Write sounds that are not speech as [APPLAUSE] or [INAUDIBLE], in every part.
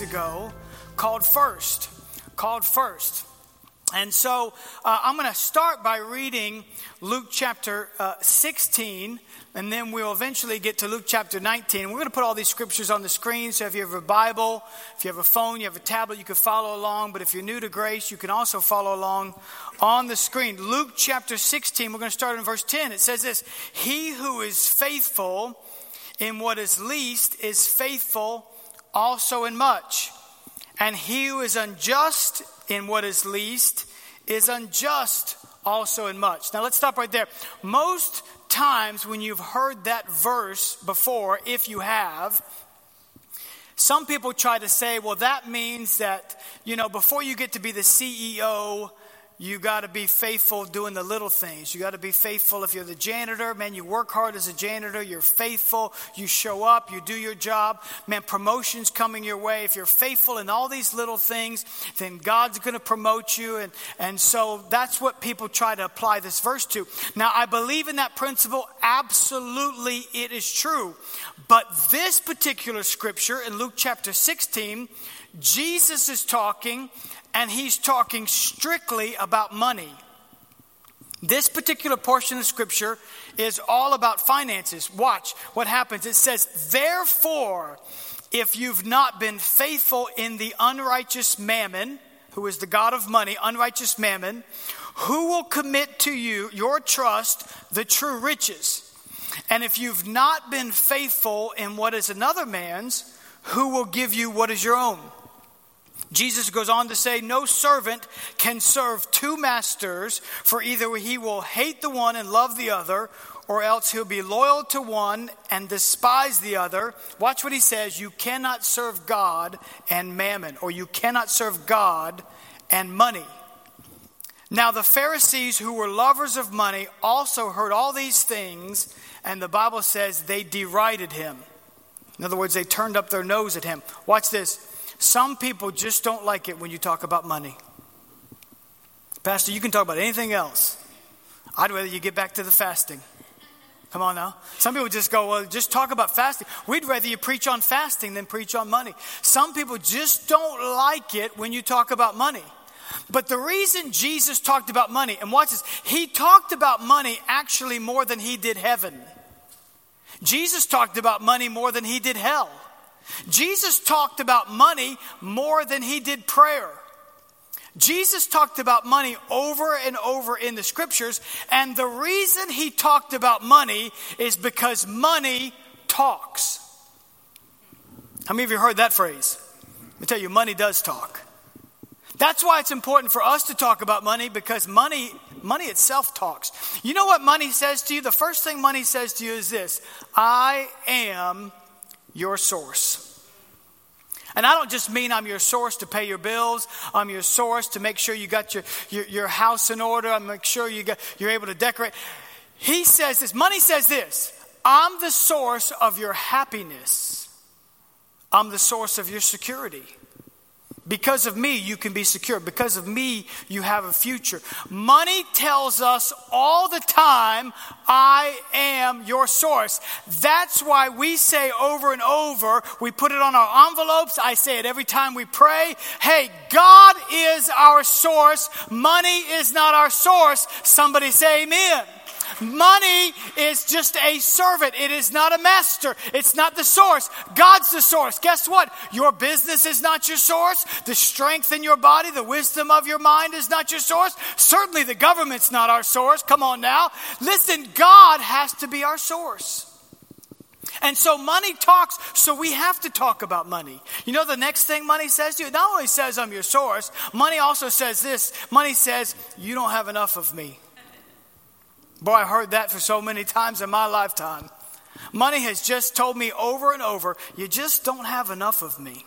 weeks ago called First. Called First. And so uh, I'm going to start by reading Luke chapter uh, 16, and then we'll eventually get to Luke chapter 19. We're going to put all these scriptures on the screen, so if you have a Bible, if you have a phone, you have a tablet, you can follow along. But if you're new to grace, you can also follow along on the screen. Luke chapter 16, we're going to start in verse 10. It says this He who is faithful in what is least is faithful also in much. And he who is unjust in what is least is unjust also in much. Now let's stop right there. Most times when you've heard that verse before, if you have, some people try to say, well, that means that, you know, before you get to be the CEO, you got to be faithful doing the little things. You got to be faithful if you're the janitor. Man, you work hard as a janitor. You're faithful. You show up. You do your job. Man, promotion's coming your way. If you're faithful in all these little things, then God's going to promote you. And, and so that's what people try to apply this verse to. Now, I believe in that principle. Absolutely, it is true. But this particular scripture in Luke chapter 16, Jesus is talking and he's talking strictly about money. This particular portion of scripture is all about finances. Watch what happens. It says, Therefore, if you've not been faithful in the unrighteous mammon, who is the God of money, unrighteous mammon, who will commit to you your trust the true riches? And if you've not been faithful in what is another man's, who will give you what is your own? Jesus goes on to say, No servant can serve two masters, for either he will hate the one and love the other, or else he'll be loyal to one and despise the other. Watch what he says you cannot serve God and mammon, or you cannot serve God and money. Now, the Pharisees, who were lovers of money, also heard all these things, and the Bible says they derided him. In other words, they turned up their nose at him. Watch this. Some people just don't like it when you talk about money. Pastor, you can talk about anything else. I'd rather you get back to the fasting. Come on now. Some people just go, well, just talk about fasting. We'd rather you preach on fasting than preach on money. Some people just don't like it when you talk about money. But the reason Jesus talked about money, and watch this, he talked about money actually more than he did heaven. Jesus talked about money more than he did hell. Jesus talked about money more than he did prayer. Jesus talked about money over and over in the scriptures, and the reason he talked about money is because money talks. How many of you heard that phrase? Let me tell you, money does talk. That's why it's important for us to talk about money because money money itself talks. You know what money says to you? The first thing money says to you is this I am your source. And I don't just mean I'm your source to pay your bills. I'm your source to make sure you got your, your, your house in order. I make sure you got, you're able to decorate. He says this, money says this I'm the source of your happiness, I'm the source of your security. Because of me, you can be secure. Because of me, you have a future. Money tells us all the time, I am your source. That's why we say over and over, we put it on our envelopes. I say it every time we pray. Hey, God is our source. Money is not our source. Somebody say amen. Money is just a servant. It is not a master. It's not the source. God's the source. Guess what? Your business is not your source. The strength in your body, the wisdom of your mind is not your source. Certainly the government's not our source. Come on now. Listen, God has to be our source. And so money talks, so we have to talk about money. You know the next thing money says to you? It not only says I'm your source, money also says this. Money says, you don't have enough of me. Boy, I heard that for so many times in my lifetime. Money has just told me over and over, you just don't have enough of me.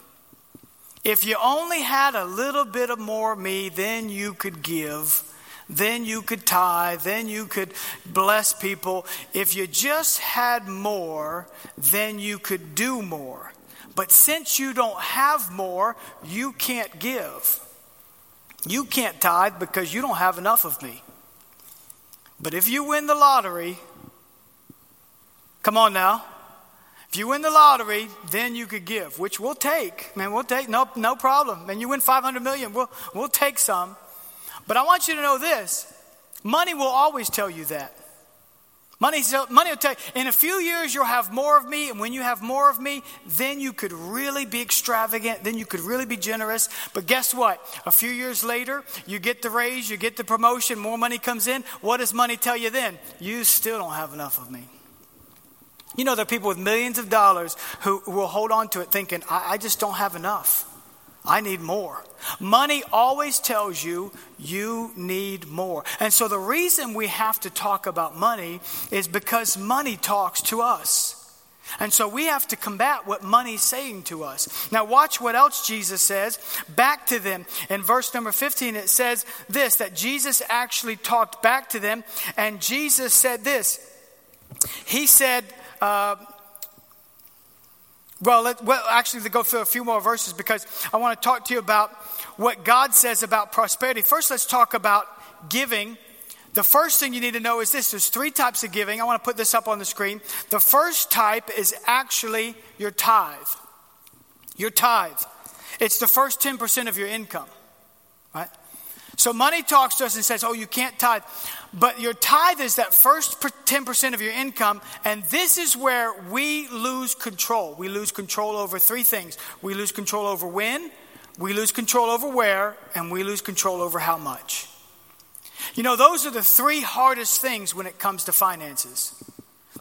If you only had a little bit of more of me, then you could give, then you could tithe, then you could bless people. If you just had more, then you could do more. But since you don't have more, you can't give. You can't tithe because you don't have enough of me. But if you win the lottery, Come on now. If you win the lottery, then you could give, which we'll take. Man, we'll take, no, no problem. And you win 500 million, we'll, we'll take some. But I want you to know this money will always tell you that. Money, money will tell you, in a few years, you'll have more of me. And when you have more of me, then you could really be extravagant. Then you could really be generous. But guess what? A few years later, you get the raise, you get the promotion, more money comes in. What does money tell you then? You still don't have enough of me. You know, there are people with millions of dollars who, will hold on to it thinking, I, I just don't have enough. I need more. Money always tells you you need more. And so the reason we have to talk about money is because money talks to us. And so we have to combat what money's saying to us. Now, watch what else Jesus says back to them. In verse number 15, it says this that Jesus actually talked back to them, and Jesus said this. He said, uh, well, let, well, actually, to go through a few more verses because I want to talk to you about what God says about prosperity. First, let's talk about giving. The first thing you need to know is this there's three types of giving. I want to put this up on the screen. The first type is actually your tithe. Your tithe. It's the first 10% of your income, right? So money talks to us and says, oh, you can't tithe. But your tithe is that first 10% of your income, and this is where we lose control. We lose control over three things we lose control over when, we lose control over where, and we lose control over how much. You know, those are the three hardest things when it comes to finances.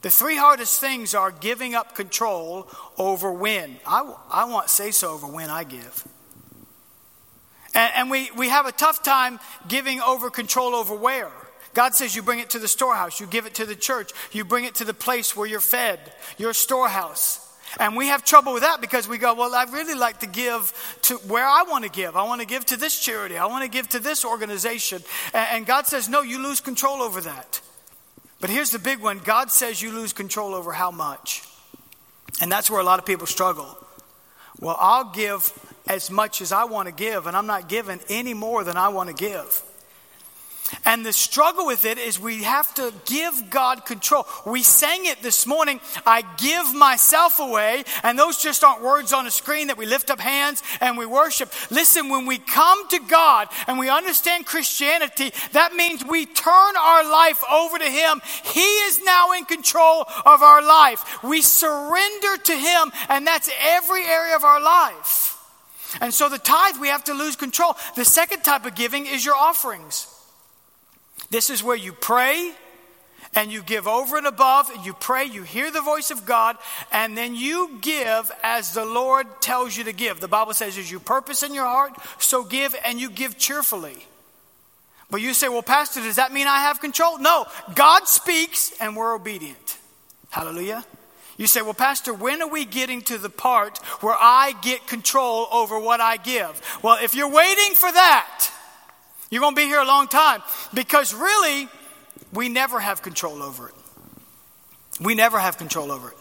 The three hardest things are giving up control over when. I, I want say so over when I give. And, and we, we have a tough time giving over control over where. God says you bring it to the storehouse, you give it to the church, you bring it to the place where you're fed, your storehouse. And we have trouble with that because we go, well, I really like to give to where I want to give. I want to give to this charity. I want to give to this organization. And God says, no, you lose control over that. But here's the big one God says you lose control over how much. And that's where a lot of people struggle. Well, I'll give as much as I want to give, and I'm not giving any more than I want to give. And the struggle with it is we have to give God control. We sang it this morning, I give myself away. And those just aren't words on a screen that we lift up hands and we worship. Listen, when we come to God and we understand Christianity, that means we turn our life over to Him. He is now in control of our life. We surrender to Him, and that's every area of our life. And so the tithe, we have to lose control. The second type of giving is your offerings. This is where you pray and you give over and above, and you pray, you hear the voice of God, and then you give as the Lord tells you to give. The Bible says, as you purpose in your heart, so give, and you give cheerfully. But you say, well, Pastor, does that mean I have control? No, God speaks and we're obedient. Hallelujah. You say, well, Pastor, when are we getting to the part where I get control over what I give? Well, if you're waiting for that, you're going to be here a long time because really, we never have control over it. We never have control over it.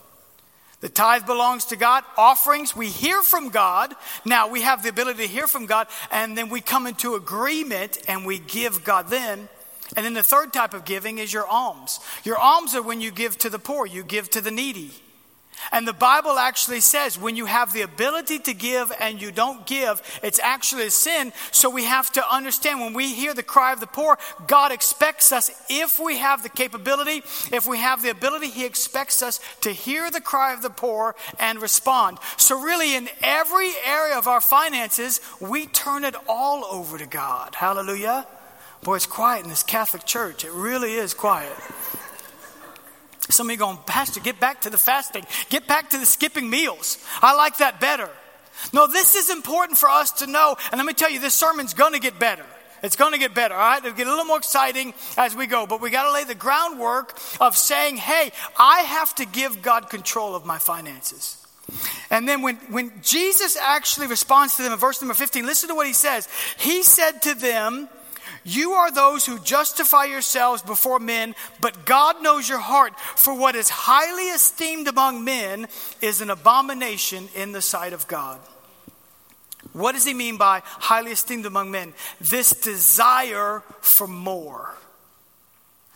The tithe belongs to God. Offerings, we hear from God. Now we have the ability to hear from God, and then we come into agreement and we give God then. And then the third type of giving is your alms. Your alms are when you give to the poor, you give to the needy. And the Bible actually says when you have the ability to give and you don't give, it's actually a sin. So we have to understand when we hear the cry of the poor, God expects us, if we have the capability, if we have the ability, He expects us to hear the cry of the poor and respond. So, really, in every area of our finances, we turn it all over to God. Hallelujah. Boy, it's quiet in this Catholic church. It really is quiet. Some of you going, Pastor, get back to the fasting. Get back to the skipping meals. I like that better. No, this is important for us to know. And let me tell you, this sermon's going to get better. It's going to get better, all right? It'll get a little more exciting as we go. But we got to lay the groundwork of saying, hey, I have to give God control of my finances. And then when, when Jesus actually responds to them in verse number 15, listen to what he says. He said to them, you are those who justify yourselves before men, but God knows your heart. For what is highly esteemed among men is an abomination in the sight of God. What does he mean by highly esteemed among men? This desire for more.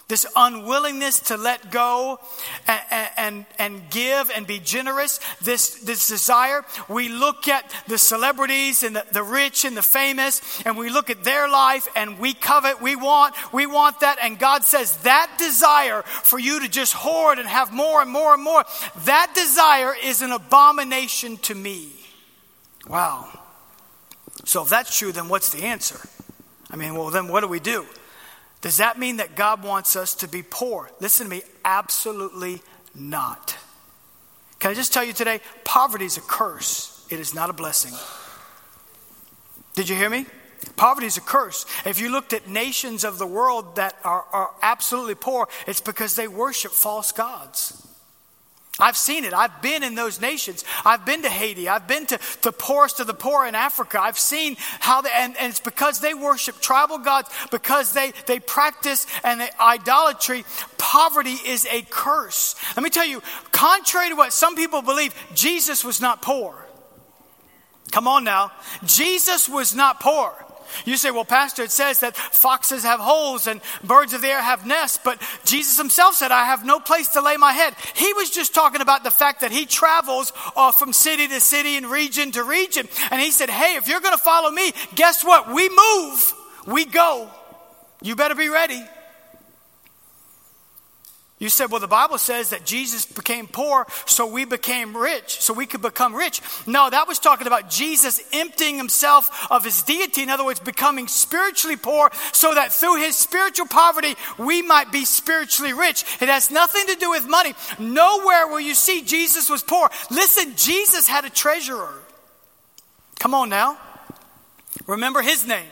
This unwillingness to let go and, and, and, give and be generous, this, this desire. We look at the celebrities and the, the rich and the famous, and we look at their life and we covet, we want, we want that. And God says that desire for you to just hoard and have more and more and more, that desire is an abomination to me. Wow. So if that's true, then what's the answer? I mean, well, then what do we do? Does that mean that God wants us to be poor? Listen to me, absolutely not. Can I just tell you today? Poverty is a curse, it is not a blessing. Did you hear me? Poverty is a curse. If you looked at nations of the world that are, are absolutely poor, it's because they worship false gods. I've seen it. I've been in those nations. I've been to Haiti. I've been to the poorest of the poor in Africa. I've seen how they, and, and it's because they worship tribal gods, because they, they practice and they, idolatry. Poverty is a curse. Let me tell you, contrary to what some people believe, Jesus was not poor. Come on now. Jesus was not poor. You say, well, Pastor, it says that foxes have holes and birds of the air have nests, but Jesus himself said, I have no place to lay my head. He was just talking about the fact that he travels uh, from city to city and region to region. And he said, hey, if you're going to follow me, guess what? We move, we go. You better be ready. You said, well, the Bible says that Jesus became poor so we became rich, so we could become rich. No, that was talking about Jesus emptying himself of his deity. In other words, becoming spiritually poor so that through his spiritual poverty, we might be spiritually rich. It has nothing to do with money. Nowhere will you see Jesus was poor. Listen, Jesus had a treasurer. Come on now. Remember his name,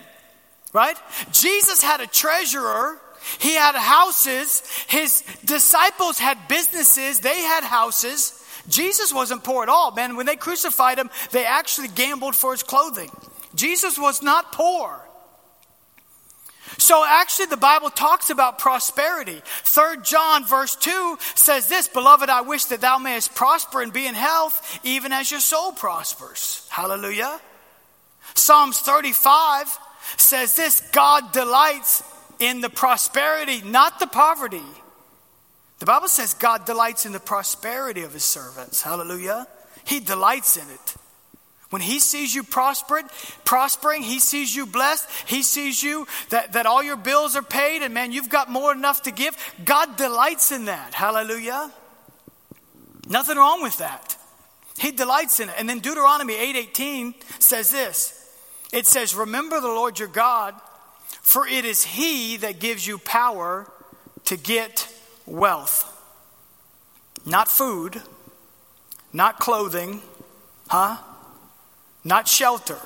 right? Jesus had a treasurer he had houses. His disciples had businesses. They had houses. Jesus wasn't poor at all, man. When they crucified him, they actually gambled for his clothing. Jesus was not poor. So actually the Bible talks about prosperity. 3 John verse 2 says this, Beloved, I wish that thou mayest prosper and be in health, even as your soul prospers. Hallelujah. Psalms 35 says this, God delights in the prosperity, not the poverty. The Bible says God delights in the prosperity of his servants. Hallelujah. He delights in it. When he sees you prospered, prospering, he sees you blessed, he sees you that, that all your bills are paid and man, you've got more enough to give. God delights in that. Hallelujah. Nothing wrong with that. He delights in it. And then Deuteronomy 8:18 says this. It says, Remember the Lord your God for it is He that gives you power to get wealth. Not food, not clothing, huh? Not shelter.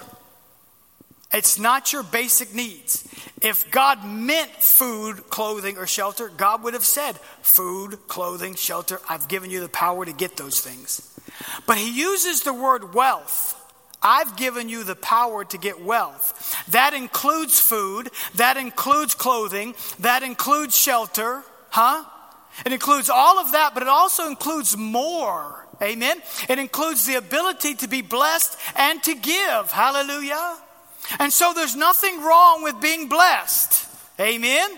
It's not your basic needs. If God meant food, clothing, or shelter, God would have said, Food, clothing, shelter, I've given you the power to get those things. But He uses the word wealth I've given you the power to get wealth. That includes food, that includes clothing, that includes shelter, huh? It includes all of that, but it also includes more. Amen. It includes the ability to be blessed and to give. Hallelujah. And so there's nothing wrong with being blessed. Amen.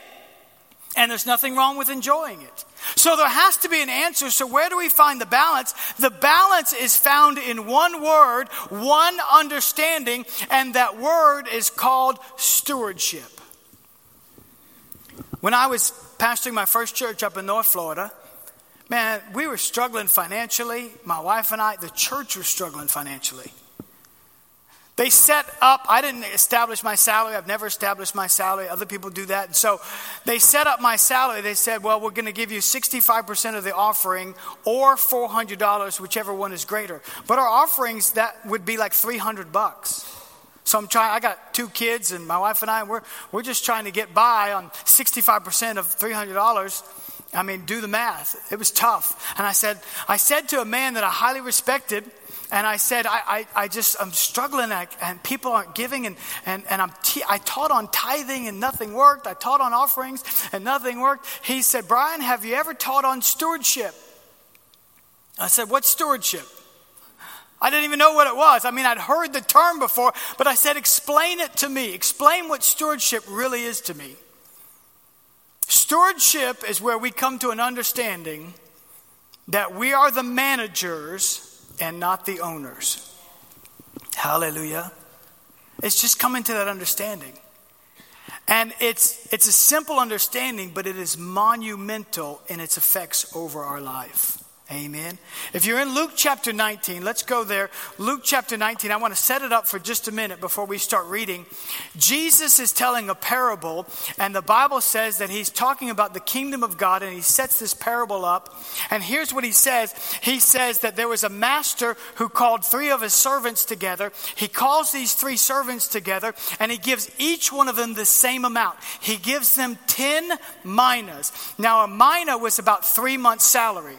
And there's nothing wrong with enjoying it. So there has to be an answer. So where do we find the balance? The balance is found in one word, one understanding, and that word is called stewardship. When I was pastoring my first church up in North Florida, man, we were struggling financially. My wife and I, the church was struggling financially. They set up, I didn't establish my salary. I've never established my salary. Other people do that. And so they set up my salary. They said, well, we're going to give you 65% of the offering or $400, whichever one is greater. But our offerings, that would be like 300 bucks. So I'm trying, I got two kids and my wife and I, we're, we're just trying to get by on 65% of $300. I mean, do the math. It was tough. And I said, I said to a man that I highly respected, and I said, I, I, I just, I'm struggling and, and, people aren't giving and, and, and I'm t- I taught on tithing and nothing worked. I taught on offerings and nothing worked. He said, Brian, have you ever taught on stewardship? I said, what stewardship? I didn't even know what it was. I mean, I'd heard the term before, but I said, explain it to me. Explain what stewardship really is to me. Stewardship is where we come to an understanding that we are the managers and not the owners. Hallelujah. It's just coming to that understanding. And it's, it's a simple understanding, but it is monumental in its effects over our life. Amen. If you're in Luke chapter 19, let's go there. Luke chapter 19, I want to set it up for just a minute before we start reading. Jesus is telling a parable, and the Bible says that he's talking about the kingdom of God, and he sets this parable up. And here's what he says He says that there was a master who called three of his servants together. He calls these three servants together, and he gives each one of them the same amount. He gives them 10 minas. Now, a mina was about three months' salary.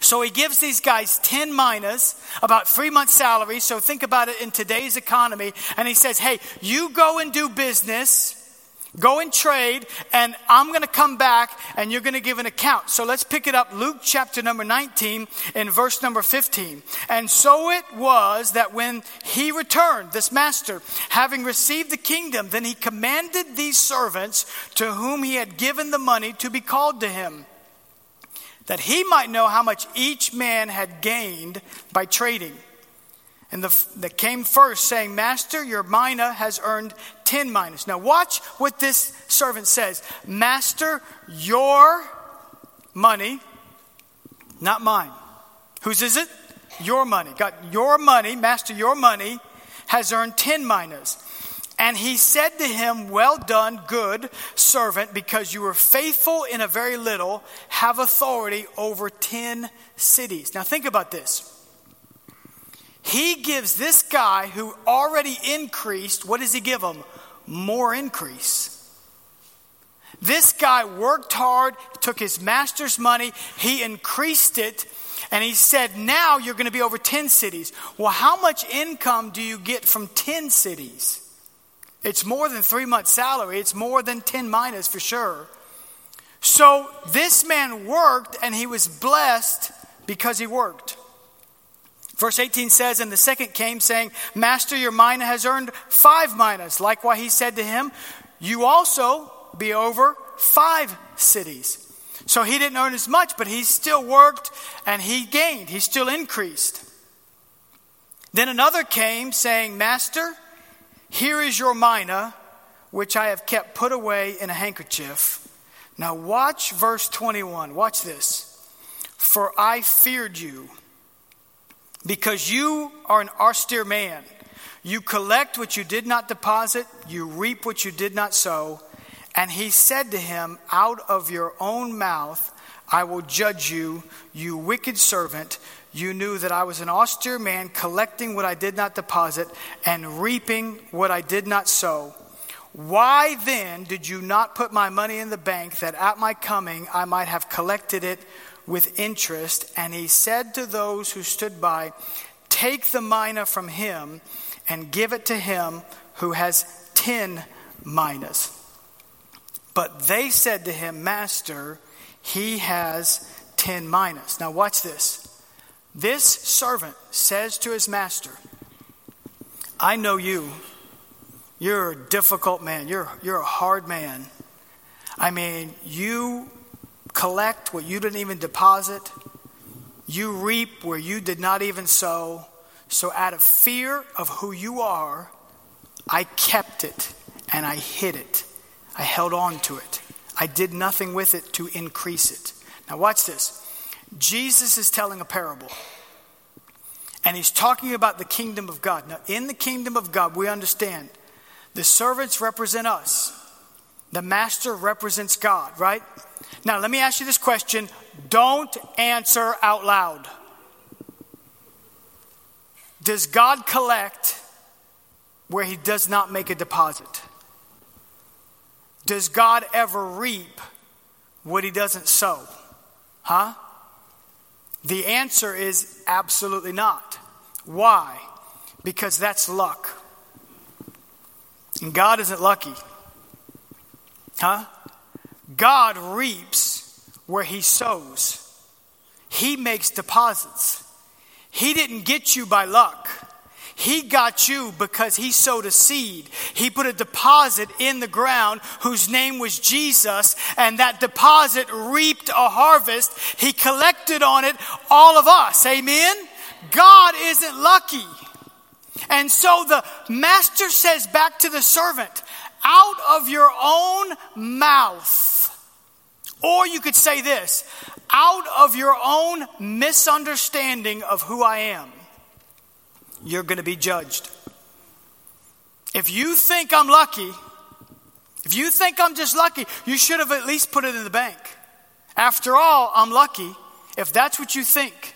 So he gives these guys 10 minas, about three months' salary. So think about it in today's economy. And he says, Hey, you go and do business, go and trade, and I'm going to come back and you're going to give an account. So let's pick it up, Luke chapter number 19 in verse number 15. And so it was that when he returned, this master, having received the kingdom, then he commanded these servants to whom he had given the money to be called to him that he might know how much each man had gained by trading. And the, that came first, saying, Master, your mina has earned 10 minas. Now, watch what this servant says Master, your money, not mine. Whose is it? Your money. Got your money, Master, your money has earned 10 minas. And he said to him, Well done, good servant, because you were faithful in a very little, have authority over 10 cities. Now think about this. He gives this guy who already increased, what does he give him? More increase. This guy worked hard, took his master's money, he increased it, and he said, Now you're going to be over 10 cities. Well, how much income do you get from 10 cities? It's more than three months' salary, it's more than 10 minas for sure. So this man worked and he was blessed because he worked. Verse 18 says, And the second came, saying, Master, your mina has earned five minas. Likewise, he said to him, You also be over five cities. So he didn't earn as much, but he still worked and he gained. He still increased. Then another came, saying, Master, here is your mina, which I have kept put away in a handkerchief. Now, watch verse 21. Watch this. For I feared you, because you are an austere man. You collect what you did not deposit, you reap what you did not sow. And he said to him, Out of your own mouth I will judge you, you wicked servant. You knew that I was an austere man, collecting what I did not deposit and reaping what I did not sow. Why then did you not put my money in the bank that at my coming I might have collected it with interest? And he said to those who stood by, Take the mina from him and give it to him who has ten minas. But they said to him, Master, he has ten minas. Now watch this. This servant says to his master, I know you. You're a difficult man. You're, you're a hard man. I mean, you collect what you didn't even deposit, you reap where you did not even sow. So, out of fear of who you are, I kept it and I hid it. I held on to it. I did nothing with it to increase it. Now, watch this. Jesus is telling a parable. And he's talking about the kingdom of God. Now, in the kingdom of God, we understand the servants represent us, the master represents God, right? Now, let me ask you this question. Don't answer out loud. Does God collect where he does not make a deposit? Does God ever reap what he doesn't sow? Huh? The answer is absolutely not. Why? Because that's luck. And God isn't lucky. Huh? God reaps where he sows. He makes deposits. He didn't get you by luck. He got you because he sowed a seed. He put a deposit in the ground whose name was Jesus, and that deposit reaped a harvest. He collected on it all of us. Amen? God isn't lucky. And so the master says back to the servant, out of your own mouth. Or you could say this, out of your own misunderstanding of who I am you're going to be judged. If you think I'm lucky, if you think I'm just lucky, you should have at least put it in the bank. After all, I'm lucky if that's what you think.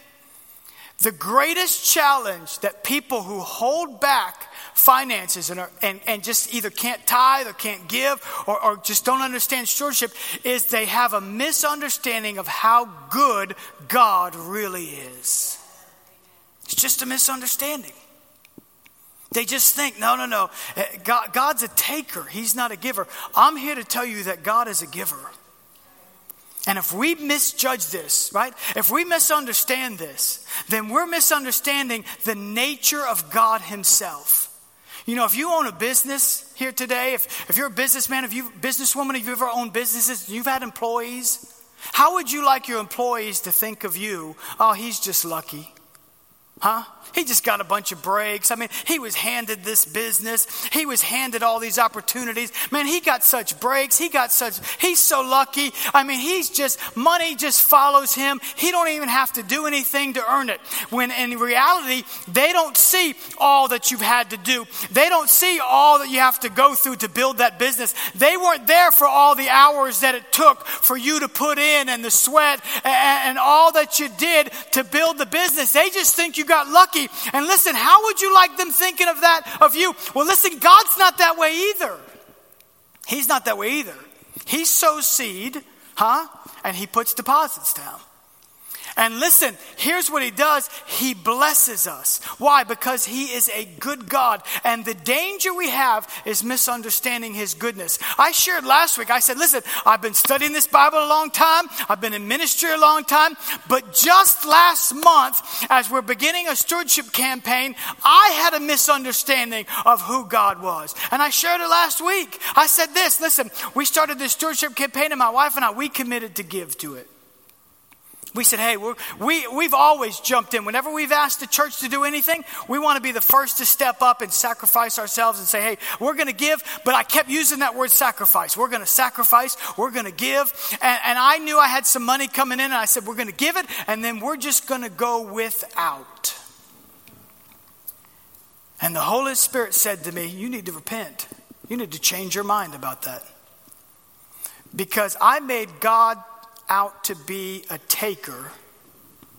The greatest challenge that people who hold back finances and, are, and, and just either can't tithe or can't give or, or just don't understand stewardship is they have a misunderstanding of how good God really is. Just a misunderstanding. They just think, no, no, no. Eh, God, God's a taker, He's not a giver. I'm here to tell you that God is a giver. And if we misjudge this, right? If we misunderstand this, then we're misunderstanding the nature of God Himself. You know, if you own a business here today, if, if you're a businessman, if you businesswoman, if you've ever owned businesses, you've had employees, how would you like your employees to think of you? Oh, he's just lucky. Huh? He just got a bunch of breaks. I mean, he was handed this business. He was handed all these opportunities. Man, he got such breaks. He got such, he's so lucky. I mean, he's just, money just follows him. He don't even have to do anything to earn it. When in reality, they don't see all that you've had to do. They don't see all that you have to go through to build that business. They weren't there for all the hours that it took for you to put in and the sweat and, and all that you did to build the business. They just think you got lucky and listen, how would you like them thinking of that of you? Well, listen, God's not that way either. He's not that way either. He sows seed, huh? And he puts deposits down. And listen, here's what he does he blesses us. Why? Because he is a good God. And the danger we have is misunderstanding his goodness. I shared last week, I said, listen, I've been studying this Bible a long time, I've been in ministry a long time, but just last month, as we're beginning a stewardship campaign, I had a misunderstanding of who God was. And I shared it last week. I said this listen, we started this stewardship campaign, and my wife and I, we committed to give to it. We said, hey, we we've always jumped in. Whenever we've asked the church to do anything, we want to be the first to step up and sacrifice ourselves and say, hey, we're going to give. But I kept using that word sacrifice. We're going to sacrifice. We're going to give. And, and I knew I had some money coming in, and I said, we're going to give it, and then we're just going to go without. And the Holy Spirit said to me, you need to repent. You need to change your mind about that. Because I made God out to be a taker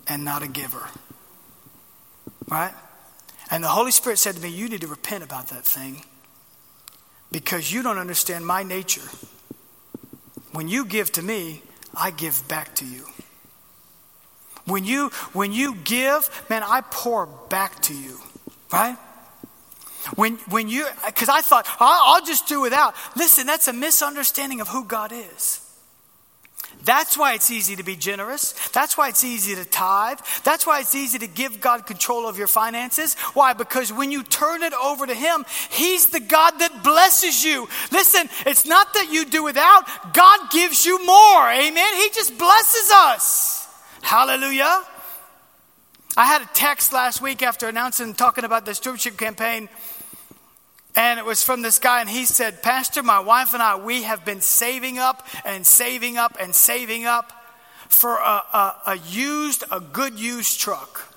and not a giver. Right? And the Holy Spirit said to me, You need to repent about that thing because you don't understand my nature. When you give to me, I give back to you. When you when you give, man, I pour back to you, right? When when you because I thought I'll, I'll just do without. Listen, that's a misunderstanding of who God is. That's why it's easy to be generous. That's why it's easy to tithe. That's why it's easy to give God control of your finances. Why? Because when you turn it over to Him, He's the God that blesses you. Listen, it's not that you do without, God gives you more. Amen. He just blesses us. Hallelujah. I had a text last week after announcing, talking about the stewardship campaign and it was from this guy, and he said, Pastor, my wife and I, we have been saving up and saving up and saving up for a, a, a used, a good used truck.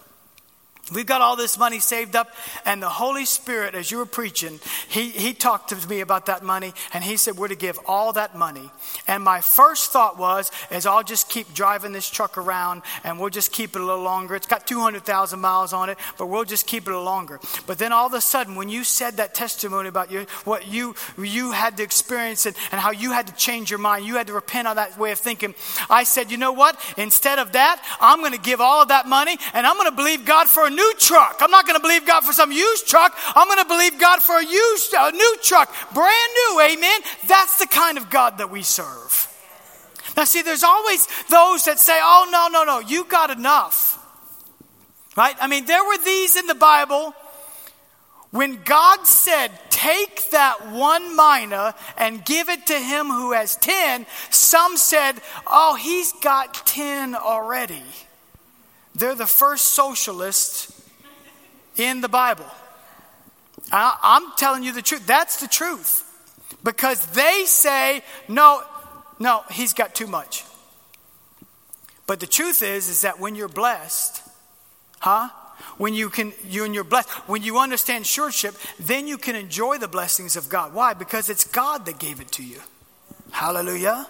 We've got all this money saved up, and the Holy Spirit, as you were preaching, he, he talked to me about that money, and he said, We're to give all that money. And my first thought was, is I'll just keep driving this truck around, and we'll just keep it a little longer. It's got 200,000 miles on it, but we'll just keep it a little longer. But then all of a sudden, when you said that testimony about you, what you, you had to experience and, and how you had to change your mind, you had to repent on that way of thinking, I said, You know what? Instead of that, I'm going to give all of that money, and I'm going to believe God for a new new truck. I'm not going to believe God for some used truck. I'm going to believe God for a used, a new truck, brand new. Amen. That's the kind of God that we serve. Now, see, there's always those that say, "Oh no, no, no, you got enough." Right? I mean, there were these in the Bible When God said, Take that one mina and give it to him who has 10, some said, Oh, he's got 10 already. They're the first socialists in the Bible. I, am telling you the truth. That's the truth. Because they say, No, no, he's got too much. But the truth is, is that when you're blessed, huh? when you can you and you're blessed when you understand stewardship then you can enjoy the blessings of god why because it's god that gave it to you hallelujah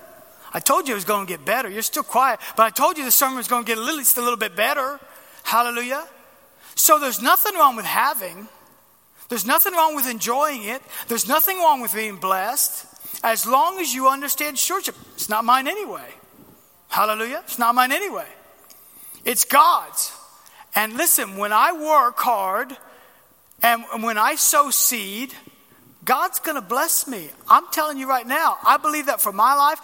i told you it was going to get better. You're still quiet but i told you the sermon was going to get at least a little bit better. Hallelujah. So there's nothing wrong with having. There's nothing wrong with enjoying it. There's nothing wrong with being blessed. As long as you understand stewardship. It's not mine anyway. Hallelujah. It's not mine anyway. It's god's. And listen, when I work hard and when I sow seed, God's going to bless me. I'm telling you right now, I believe that for my life.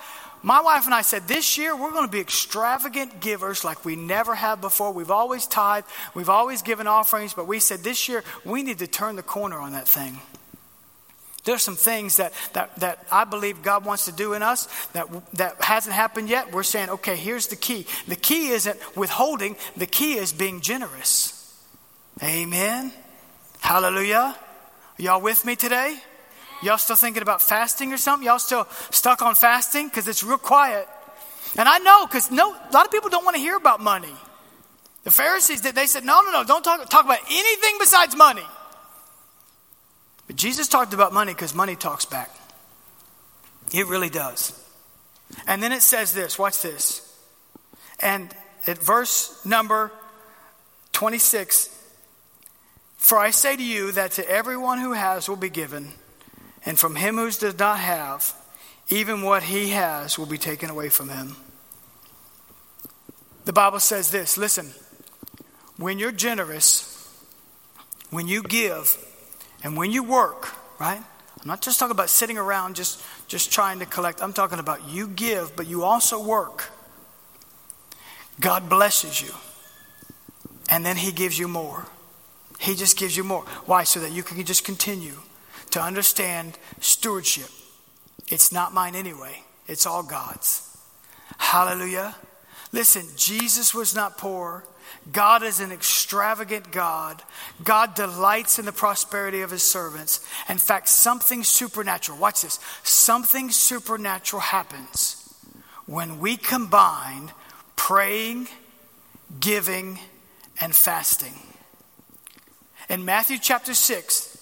My wife and I said this year we're going to be extravagant givers like we never have before. We've always tithed, we've always given offerings, but we said this year we need to turn the corner on that thing. There's some things that, that, that I believe God wants to do in us that, that hasn't happened yet. We're saying, okay, here's the key. The key isn't withholding, the key is being generous. Amen. Hallelujah. Y'all with me today? Y'all still thinking about fasting or something? Y'all still stuck on fasting? Because it's real quiet. And I know, because no, a lot of people don't want to hear about money. The Pharisees, they said, no, no, no, don't talk, talk about anything besides money. But Jesus talked about money because money talks back. It really does. And then it says this watch this. And at verse number 26 For I say to you that to everyone who has will be given, and from him who does not have, even what he has will be taken away from him. The Bible says this listen, when you're generous, when you give, and when you work, right? I'm not just talking about sitting around just, just trying to collect. I'm talking about you give, but you also work. God blesses you. And then He gives you more. He just gives you more. Why? So that you can just continue to understand stewardship. It's not mine anyway, it's all God's. Hallelujah. Listen, Jesus was not poor. God is an extravagant God. God delights in the prosperity of his servants. In fact, something supernatural, watch this, something supernatural happens when we combine praying, giving, and fasting. In Matthew chapter 6,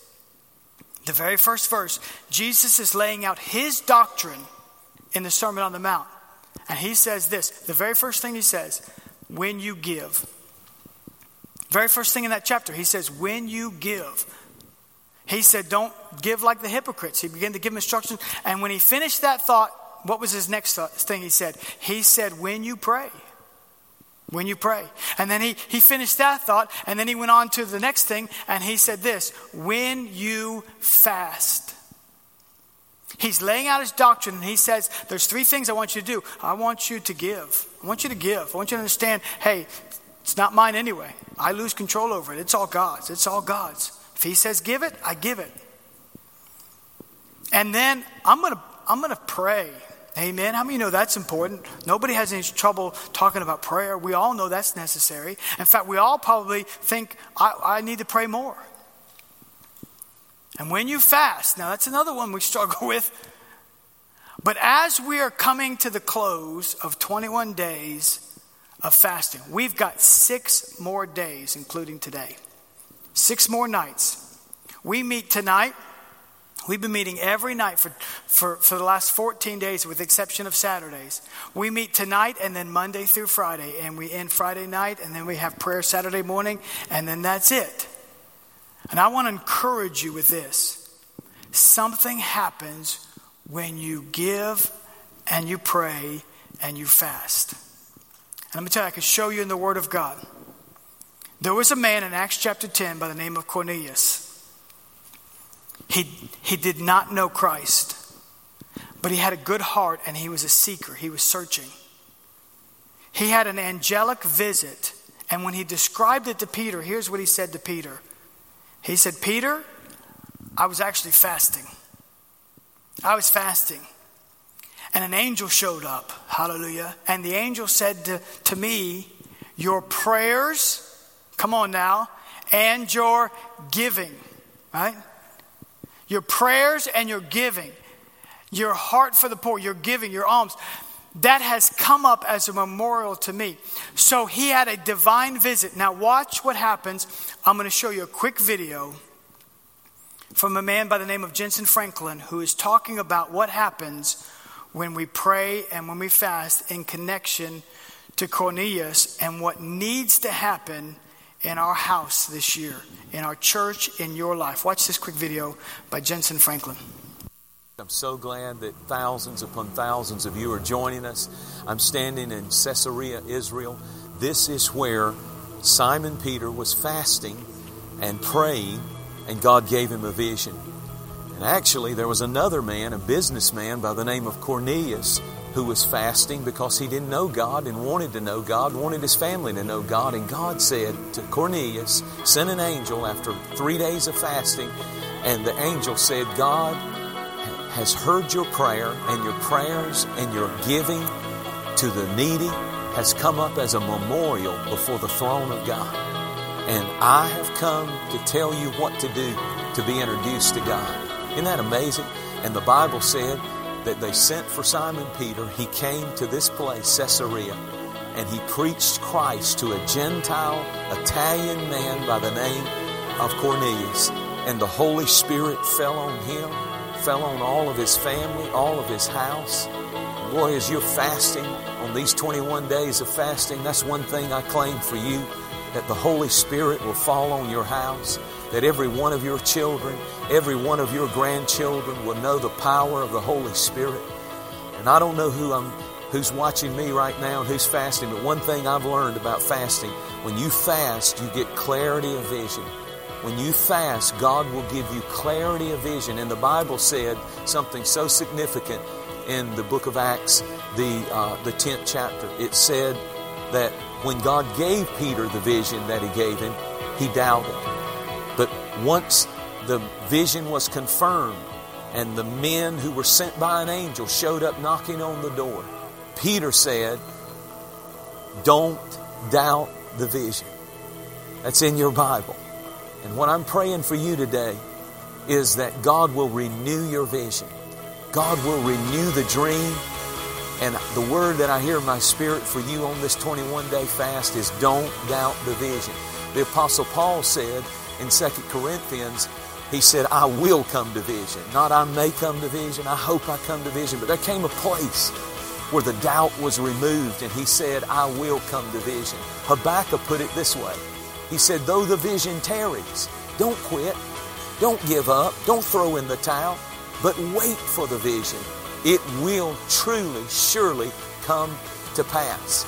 the very first verse, Jesus is laying out his doctrine in the Sermon on the Mount. And he says this the very first thing he says, when you give. Very first thing in that chapter, he says, when you give. He said, don't give like the hypocrites. He began to give instructions. And when he finished that thought, what was his next thing he said? He said, when you pray. When you pray. And then he, he finished that thought, and then he went on to the next thing, and he said this when you fast. He's laying out his doctrine, and he says, There's three things I want you to do. I want you to give. I want you to give. I want you to understand hey, it's not mine anyway. I lose control over it. It's all God's. It's all God's. If He says give it, I give it. And then I'm going to I'm going to pray. Amen. How many know that's important? Nobody has any trouble talking about prayer. We all know that's necessary. In fact, we all probably think, I, I need to pray more. And when you fast, now that's another one we [LAUGHS] struggle with. But as we are coming to the close of 21 days of fasting. We've got six more days, including today. Six more nights. We meet tonight. We've been meeting every night for, for, for the last 14 days, with the exception of Saturdays. We meet tonight and then Monday through Friday, and we end Friday night, and then we have prayer Saturday morning, and then that's it. And I want to encourage you with this something happens when you give and you pray and you fast. And let me tell you, I can show you in the Word of God. There was a man in Acts chapter 10 by the name of Cornelius. He, he did not know Christ, but he had a good heart and he was a seeker. He was searching. He had an angelic visit, and when he described it to Peter, here's what he said to Peter He said, Peter, I was actually fasting. I was fasting. And an angel showed up. Hallelujah. And the angel said to, to me, Your prayers, come on now, and your giving, right? Your prayers and your giving, your heart for the poor, your giving, your alms, that has come up as a memorial to me. So he had a divine visit. Now, watch what happens. I'm going to show you a quick video from a man by the name of Jentezen Franklin who is talking about what happens when we pray and when we fast in connection to Cornelius and what needs to happen in our house this year, in our church, in your life. Watch this quick video by Jentezen Franklin. I'm so glad that thousands upon thousands of you are joining us. I'm standing in Caesarea, Israel. This is where Simon Peter was fasting and praying, and God gave him a vision. And actually, there was another man, a businessman by the name of Cornelius, who was fasting because he didn't know God and wanted to know God, wanted his family to know God. And God said to Cornelius, sent an angel after three days of fasting, and the angel said, God has heard your prayer, and your prayers and your giving to the needy has come up as a memorial before the throne of God. And I have come to tell you what to do to be introduced to God. Isn't that amazing? And the Bible said that they sent for Simon Peter. He came to this place, Caesarea, and he preached Christ to a Gentile Italian man by the name of Cornelius. And the Holy Spirit fell on him fell on all of his family, all of his house. Boy, as you're fasting on these 21 days of fasting, that's one thing I claim for you that the Holy Spirit will fall on your house, that every one of your children, every one of your grandchildren will know the power of the Holy Spirit. And I don't know who I'm who's watching me right now and who's fasting, but one thing I've learned about fasting, when you fast, you get clarity of vision. When you fast, God will give you clarity of vision. And the Bible said something so significant in the book of Acts, the, uh, the 10th chapter. It said that when God gave Peter the vision that he gave him, he doubted. But once the vision was confirmed and the men who were sent by an angel showed up knocking on the door, Peter said, Don't doubt the vision. That's in your Bible. And what I'm praying for you today is that God will renew your vision. God will renew the dream. And the word that I hear in my spirit for you on this 21 day fast is don't doubt the vision. The Apostle Paul said in 2 Corinthians, he said, I will come to vision. Not I may come to vision, I hope I come to vision. But there came a place where the doubt was removed, and he said, I will come to vision. Habakkuk put it this way he said, though the vision tarries, don't quit, don't give up, don't throw in the towel, but wait for the vision. It will truly, surely come to pass.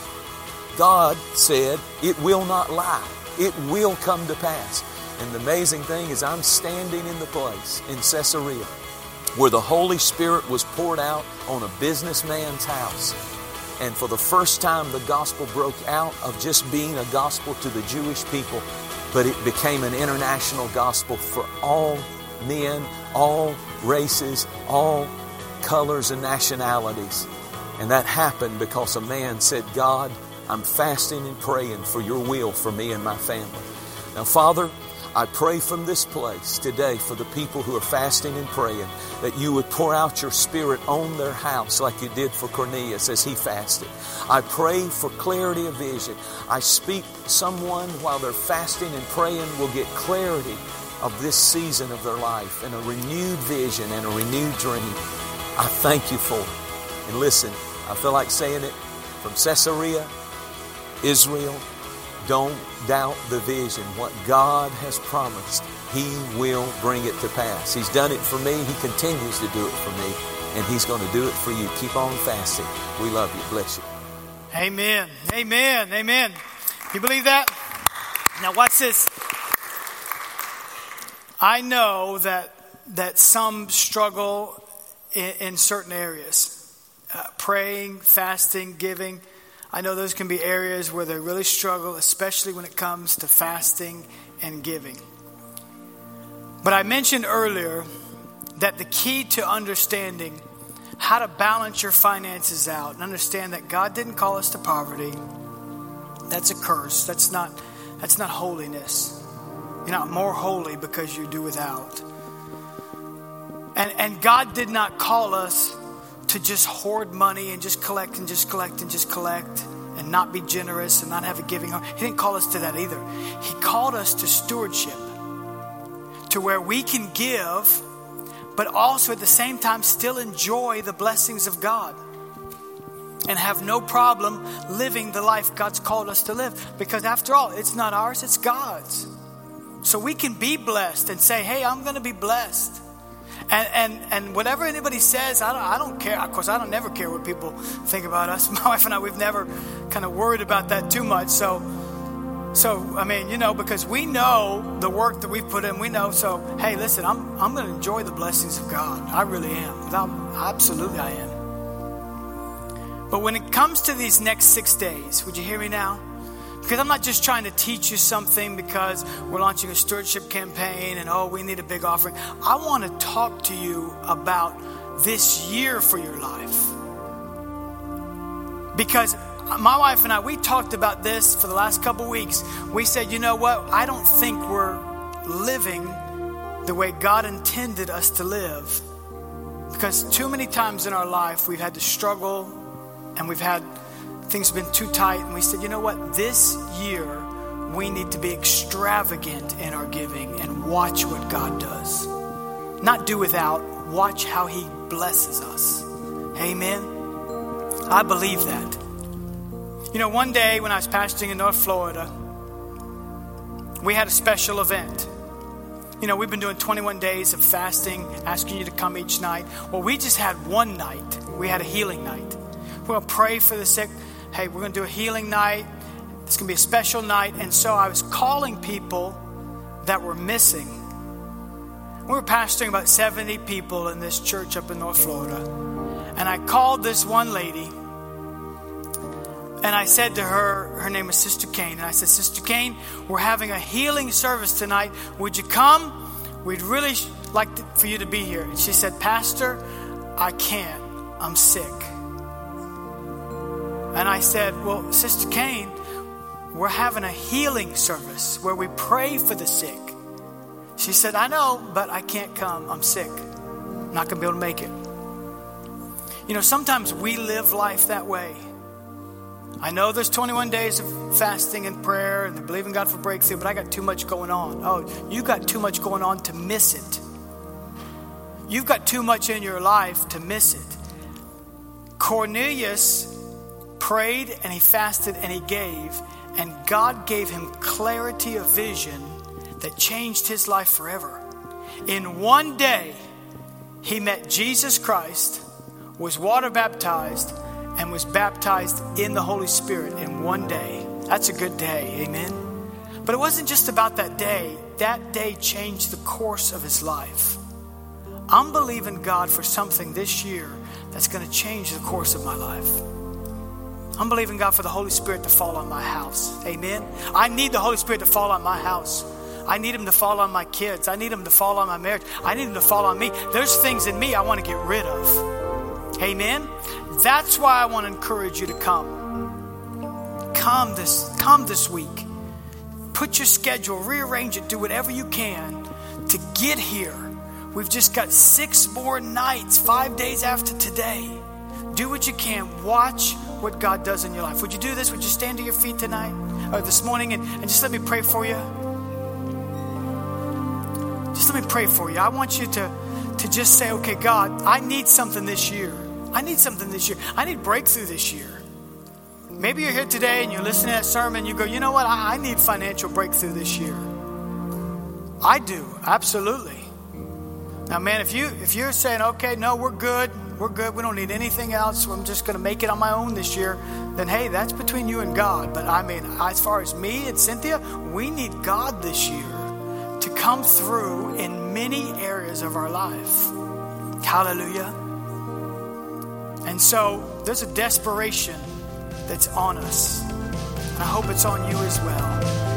God said, it will not lie. It will come to pass. And the amazing thing is, I'm standing in the place in Caesarea where the Holy Spirit was poured out on a businessman's house. And for the first time, the gospel broke out of just being a gospel to the Jewish people, but it became an international gospel for all men, all races, all colors and nationalities. And that happened because a man said, God, I'm fasting and praying for your will for me and my family. Now, Father, I pray from this place today for the people who are fasting and praying that you would pour out your spirit on their house like you did for Cornelius as he fasted. I pray for clarity of vision. I speak someone while they're fasting and praying will get clarity of this season of their life and a renewed vision and a renewed dream. I thank you for it. And listen, I feel like saying it from Caesarea, Israel, don't doubt the vision. What God has promised, He will bring it to pass. He's done it for me. He continues to do it for me. And He's going to do it for you. Keep on fasting. We love you. Bless you. Amen. Amen. Amen. You believe that? Now, watch this. I know that that some struggle in, in certain areas, uh, praying, fasting, giving. I know those can be areas where they really struggle, especially when it comes to fasting and giving. But I mentioned earlier that the key to understanding how to balance your finances out and understand that God didn't call us to poverty. That's a curse. That's not that's not holiness. You're not more holy because you do without. And and God did not call us to just hoard money and just collect and just collect and just collect and not be generous and not have a giving heart. He didn't call us to that either. He called us to stewardship, to where we can give, but also at the same time still enjoy the blessings of God and have no problem living the life God's called us to live. Because after all, it's not ours, it's God's. So we can be blessed and say, hey, I'm going to be blessed. And, and, and whatever anybody says, I don't, I don't care. Of course, I don't never care what people think about us. [LAUGHS] My wife and I, we've never kind of worried about that too much. So, so I mean, you know, because we know the work that we've put in, we know. So, hey, listen, I'm, I'm going to enjoy the blessings of God. I really am. Without, absolutely, I am. But when it comes to these next six days, would you hear me now? Because I'm not just trying to teach you something because we're launching a stewardship campaign and oh, we need a big offering. I want to talk to you about this year for your life. Because my wife and I, we talked about this for the last couple weeks. We said, you know what? I don't think we're living the way God intended us to live. Because too many times in our life, we've had to struggle and we've had things have been too tight. And we said, you know what? This year, we need to be extravagant in our giving and watch what God does. Not do without, watch how He blesses us. Amen. I believe that. You know, one day when I was pastoring in North Florida, we had a special event. You know, we've been doing 21 days of fasting, asking you to come each night. Well, we just had one night. We had a healing night. We're going to pray for the sick hey, we're going to do a healing night. It's going to be a special night. And so I was calling people that were missing. We were pastoring about 70 people in this church up in North Florida. And I called this one lady and I said to her, her name is Sister Kane. And I said, Sister Kane, we're having a healing service tonight. Would you come? We'd really like to, for you to be here. And she said, Pastor, I can't. I'm sick. And I said, Well, Sister Kane, we're having a healing service where we pray for the sick. She said, I know, but I can't come. I'm sick. I'm not going to be able to make it. You know, sometimes we live life that way. I know there's 21 days of fasting and prayer and believing God for breakthrough, but I got too much going on. Oh, you got too much going on to miss it. You've got too much in your life to miss it. Cornelius prayed and he fasted and he gave, and God gave him clarity of vision that changed his life forever. In one day, he met Jesus Christ, was water baptized, and was baptized in the Holy Spirit in one day. That's a good day, amen? But it wasn't just about that day, that day changed the course of his life. I'm believing God for something this year that's going to change the course of my life. I'm believing God for the Holy Spirit to fall on my house. Amen. I need the Holy Spirit to fall on my house. I need Him to fall on my kids. I need Him to fall on my marriage. I need Him to fall on me. There's things in me I want to get rid of. Amen. That's why I want to encourage you to come. Come this, come this week. Put your schedule, rearrange it, do whatever you can to get here. We've just got six more nights, five days after today. Do what you can. Watch what God does in your life. Would you do this? Would you stand to your feet tonight or this morning and, and just let me pray for you? Just let me pray for you. I want you to, to just say, okay, God, I need something this year. I need something this year. I need breakthrough this year. Maybe you're here today and you're listening to that sermon, you go, you know what? I, I need financial breakthrough this year. I do, absolutely. Now, man, if you if you're saying, okay, no, we're good, we're good. We don't need anything else. I'm just going to make it on my own this year. Then, hey, that's between you and God. But I mean, as far as me and Cynthia, we need God this year to come through in many areas of our life. Hallelujah. And so there's a desperation that's on us. I hope it's on you as well.